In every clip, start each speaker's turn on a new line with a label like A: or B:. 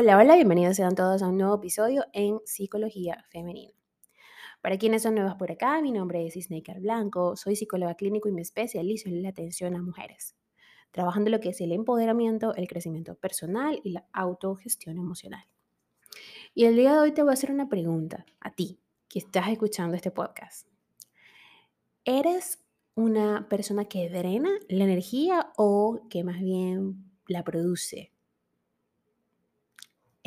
A: Hola, hola, bienvenidos sean todos a un nuevo episodio en Psicología Femenina. Para quienes son nuevas por acá, mi nombre es Isneikar Blanco, soy psicóloga clínico y me especializo en la atención a mujeres, trabajando lo que es el empoderamiento, el crecimiento personal y la autogestión emocional. Y el día de hoy te voy a hacer una pregunta a ti que estás escuchando este podcast. ¿Eres una persona que drena la energía o que más bien la produce?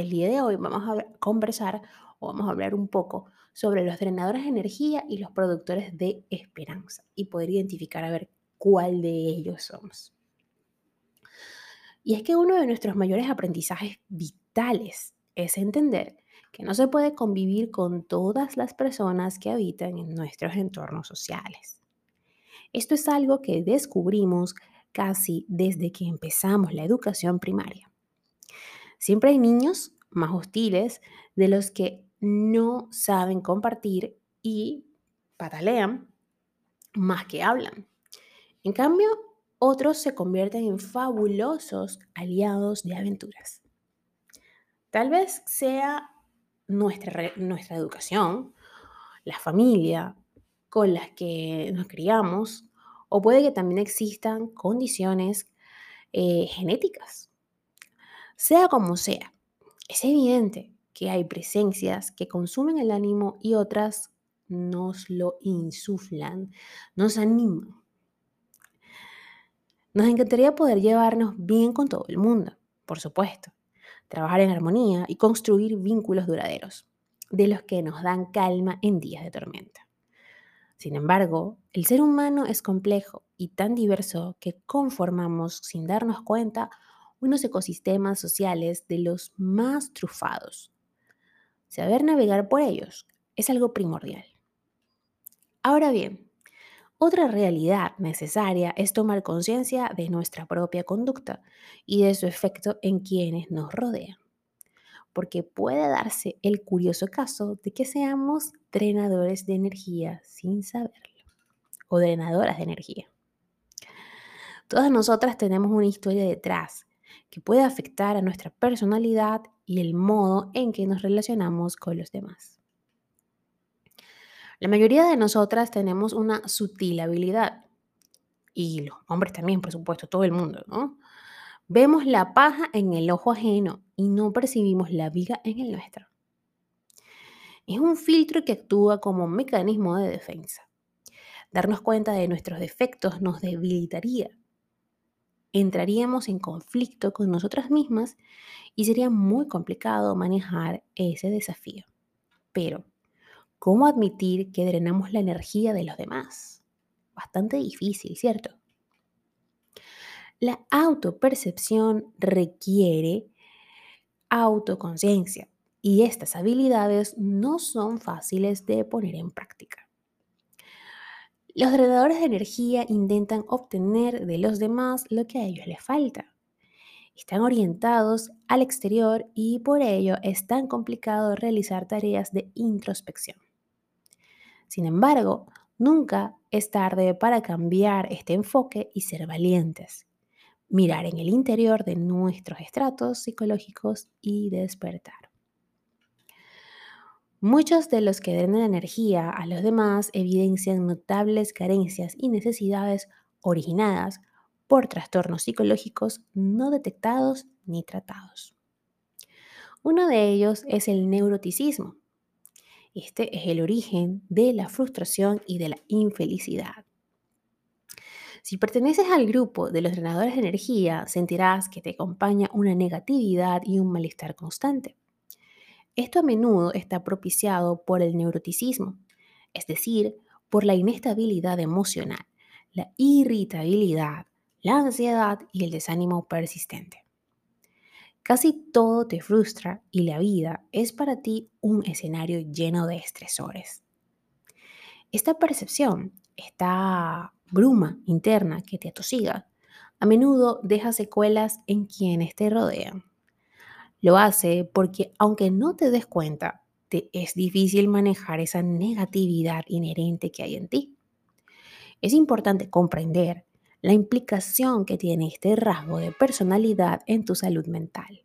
A: El día de hoy vamos a conversar o vamos a hablar un poco sobre los drenadores de energía y los productores de esperanza y poder identificar a ver cuál de ellos somos. Y es que uno de nuestros mayores aprendizajes vitales es entender que no se puede convivir con todas las personas que habitan en nuestros entornos sociales. Esto es algo que descubrimos casi desde que empezamos la educación primaria. Siempre hay niños más hostiles de los que no saben compartir y patalean más que hablan. En cambio, otros se convierten en fabulosos aliados de aventuras. Tal vez sea nuestra, nuestra educación, la familia con las que nos criamos, o puede que también existan condiciones eh, genéticas sea como sea, es evidente que hay presencias que consumen el ánimo y otras nos lo insuflan, nos animan. Nos encantaría poder llevarnos bien con todo el mundo, por supuesto, trabajar en armonía y construir vínculos duraderos, de los que nos dan calma en días de tormenta. Sin embargo, el ser humano es complejo y tan diverso que conformamos sin darnos cuenta unos ecosistemas sociales de los más trufados. Saber navegar por ellos es algo primordial. Ahora bien, otra realidad necesaria es tomar conciencia de nuestra propia conducta y de su efecto en quienes nos rodean, porque puede darse el curioso caso de que seamos drenadores de energía sin saberlo, o drenadoras de energía. Todas nosotras tenemos una historia detrás que puede afectar a nuestra personalidad y el modo en que nos relacionamos con los demás. La mayoría de nosotras tenemos una sutil habilidad, y los hombres también, por supuesto, todo el mundo, ¿no? Vemos la paja en el ojo ajeno y no percibimos la viga en el nuestro. Es un filtro que actúa como mecanismo de defensa. Darnos cuenta de nuestros defectos nos debilitaría entraríamos en conflicto con nosotras mismas y sería muy complicado manejar ese desafío. Pero, ¿cómo admitir que drenamos la energía de los demás? Bastante difícil, ¿cierto? La autopercepción requiere autoconciencia y estas habilidades no son fáciles de poner en práctica. Los drenadores de energía intentan obtener de los demás lo que a ellos les falta. Están orientados al exterior y por ello es tan complicado realizar tareas de introspección. Sin embargo, nunca es tarde para cambiar este enfoque y ser valientes. Mirar en el interior de nuestros estratos psicológicos y despertar. Muchos de los que drenan energía a los demás evidencian notables carencias y necesidades originadas por trastornos psicológicos no detectados ni tratados. Uno de ellos es el neuroticismo. Este es el origen de la frustración y de la infelicidad. Si perteneces al grupo de los drenadores de energía, sentirás que te acompaña una negatividad y un malestar constante. Esto a menudo está propiciado por el neuroticismo, es decir, por la inestabilidad emocional, la irritabilidad, la ansiedad y el desánimo persistente. Casi todo te frustra y la vida es para ti un escenario lleno de estresores. Esta percepción, esta bruma interna que te atosiga, a menudo deja secuelas en quienes te rodean. Lo hace porque aunque no te des cuenta, te es difícil manejar esa negatividad inherente que hay en ti. Es importante comprender la implicación que tiene este rasgo de personalidad en tu salud mental.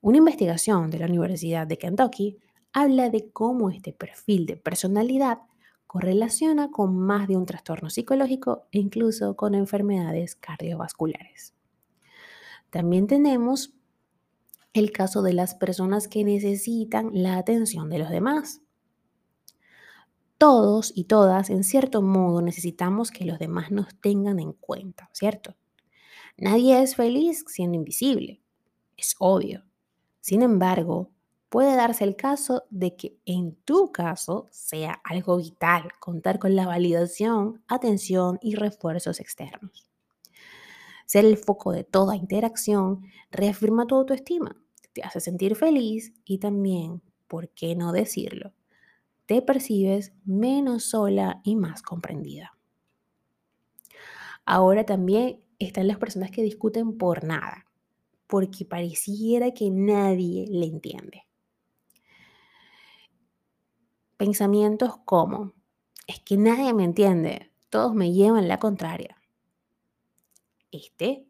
A: Una investigación de la Universidad de Kentucky habla de cómo este perfil de personalidad correlaciona con más de un trastorno psicológico e incluso con enfermedades cardiovasculares. También tenemos el caso de las personas que necesitan la atención de los demás. Todos y todas, en cierto modo, necesitamos que los demás nos tengan en cuenta, ¿cierto? Nadie es feliz siendo invisible, es obvio. Sin embargo, puede darse el caso de que en tu caso sea algo vital contar con la validación, atención y refuerzos externos. Ser el foco de toda interacción reafirma tu autoestima, te hace sentir feliz y también, ¿por qué no decirlo? Te percibes menos sola y más comprendida. Ahora también están las personas que discuten por nada, porque pareciera que nadie le entiende. Pensamientos como, es que nadie me entiende, todos me llevan la contraria. Este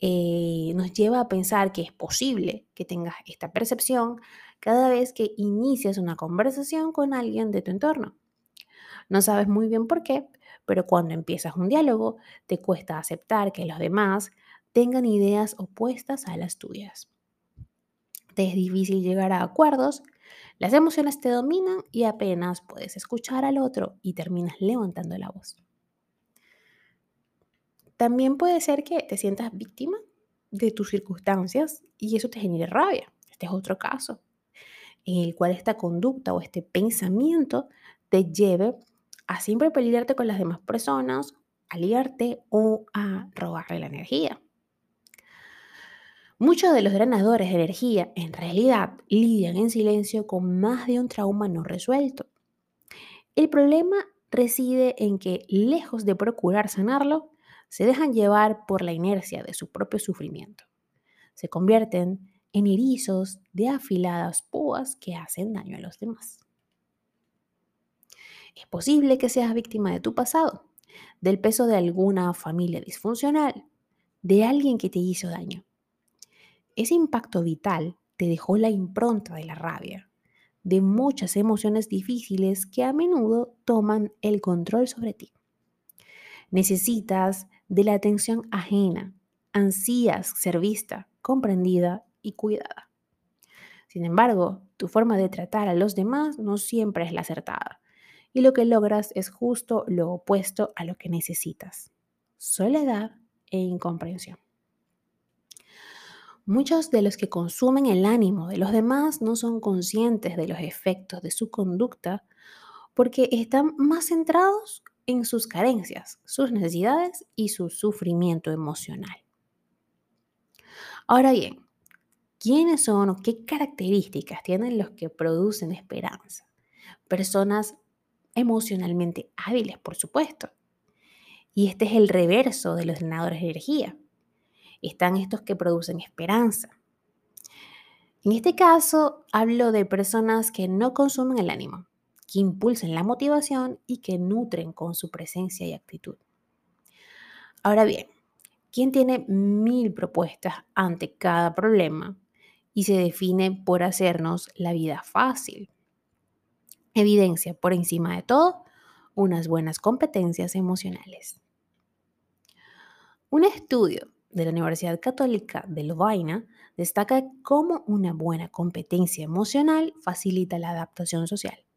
A: eh, nos lleva a pensar que es posible que tengas esta percepción cada vez que inicias una conversación con alguien de tu entorno. No sabes muy bien por qué, pero cuando empiezas un diálogo te cuesta aceptar que los demás tengan ideas opuestas a las tuyas. Te es difícil llegar a acuerdos las emociones te dominan y apenas puedes escuchar al otro y terminas levantando la voz. También puede ser que te sientas víctima de tus circunstancias y eso te genere rabia. Este es otro caso en el cual esta conducta o este pensamiento te lleve a siempre pelearte con las demás personas, a liarte o a robarle la energía. Muchos de los drenadores de energía en realidad lidian en silencio con más de un trauma no resuelto. El problema reside en que, lejos de procurar sanarlo, se dejan llevar por la inercia de su propio sufrimiento. Se convierten en erizos de afiladas púas que hacen daño a los demás. Es posible que seas víctima de tu pasado, del peso de alguna familia disfuncional, de alguien que te hizo daño. Ese impacto vital te dejó la impronta de la rabia, de muchas emociones difíciles que a menudo toman el control sobre ti. Necesitas de la atención ajena, ansías ser vista, comprendida y cuidada. Sin embargo, tu forma de tratar a los demás no siempre es la acertada, y lo que logras es justo lo opuesto a lo que necesitas, soledad e incomprensión. Muchos de los que consumen el ánimo de los demás no son conscientes de los efectos de su conducta porque están más centrados en sus carencias, sus necesidades y su sufrimiento emocional. Ahora bien, ¿quiénes son o qué características tienen los que producen esperanza? Personas emocionalmente hábiles, por supuesto. Y este es el reverso de los ganadores de energía están estos que producen esperanza. En este caso, hablo de personas que no consumen el ánimo, que impulsan la motivación y que nutren con su presencia y actitud. Ahora bien, ¿quién tiene mil propuestas ante cada problema y se define por hacernos la vida fácil? Evidencia por encima de todo unas buenas competencias emocionales. Un estudio de la Universidad Católica de Lovaina destaca cómo una buena competencia emocional facilita la adaptación social.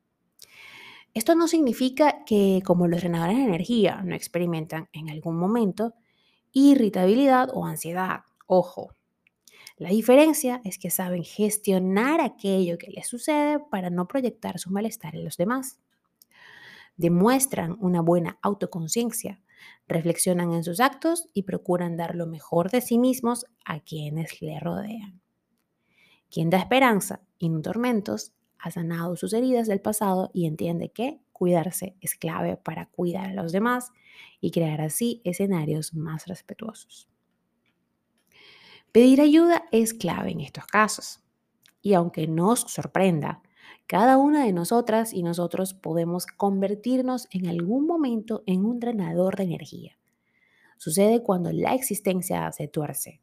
A: Esto no significa que como los renadores de energía no experimentan en algún momento irritabilidad o ansiedad. Ojo, la diferencia es que saben gestionar aquello que les sucede para no proyectar su malestar en los demás. Demuestran una buena autoconciencia, reflexionan en sus actos y procuran dar lo mejor de sí mismos a quienes le rodean. Quien da esperanza y no tormentos ha sanado sus heridas del pasado y entiende que cuidarse es clave para cuidar a los demás y crear así escenarios más respetuosos. Pedir ayuda es clave en estos casos. Y aunque nos sorprenda, cada una de nosotras y nosotros podemos convertirnos en algún momento en un drenador de energía. Sucede cuando la existencia se tuerce.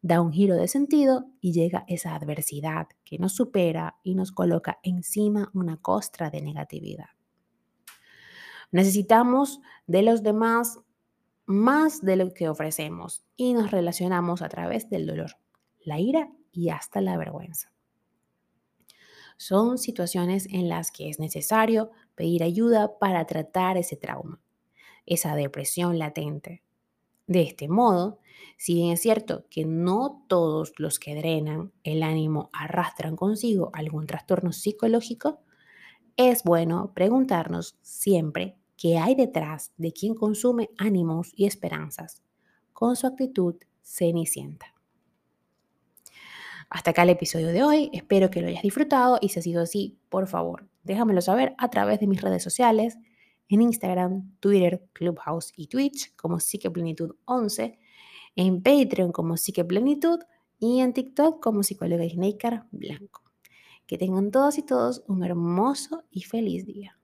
A: Da un giro de sentido y llega esa adversidad que nos supera y nos coloca encima una costra de negatividad. Necesitamos de los demás más de lo que ofrecemos y nos relacionamos a través del dolor, la ira y hasta la vergüenza. Son situaciones en las que es necesario pedir ayuda para tratar ese trauma, esa depresión latente. De este modo, si bien es cierto que no todos los que drenan el ánimo arrastran consigo algún trastorno psicológico, es bueno preguntarnos siempre qué hay detrás de quien consume ánimos y esperanzas con su actitud cenicienta. Hasta acá el episodio de hoy, espero que lo hayas disfrutado y si ha sido así, por favor, déjamelo saber a través de mis redes sociales, en Instagram, Twitter, Clubhouse y Twitch como Psiqueplenitud11, en Patreon como PsiquePlenitud y en TikTok como psicóloga Snaker Blanco. Que tengan todas y todos un hermoso y feliz día.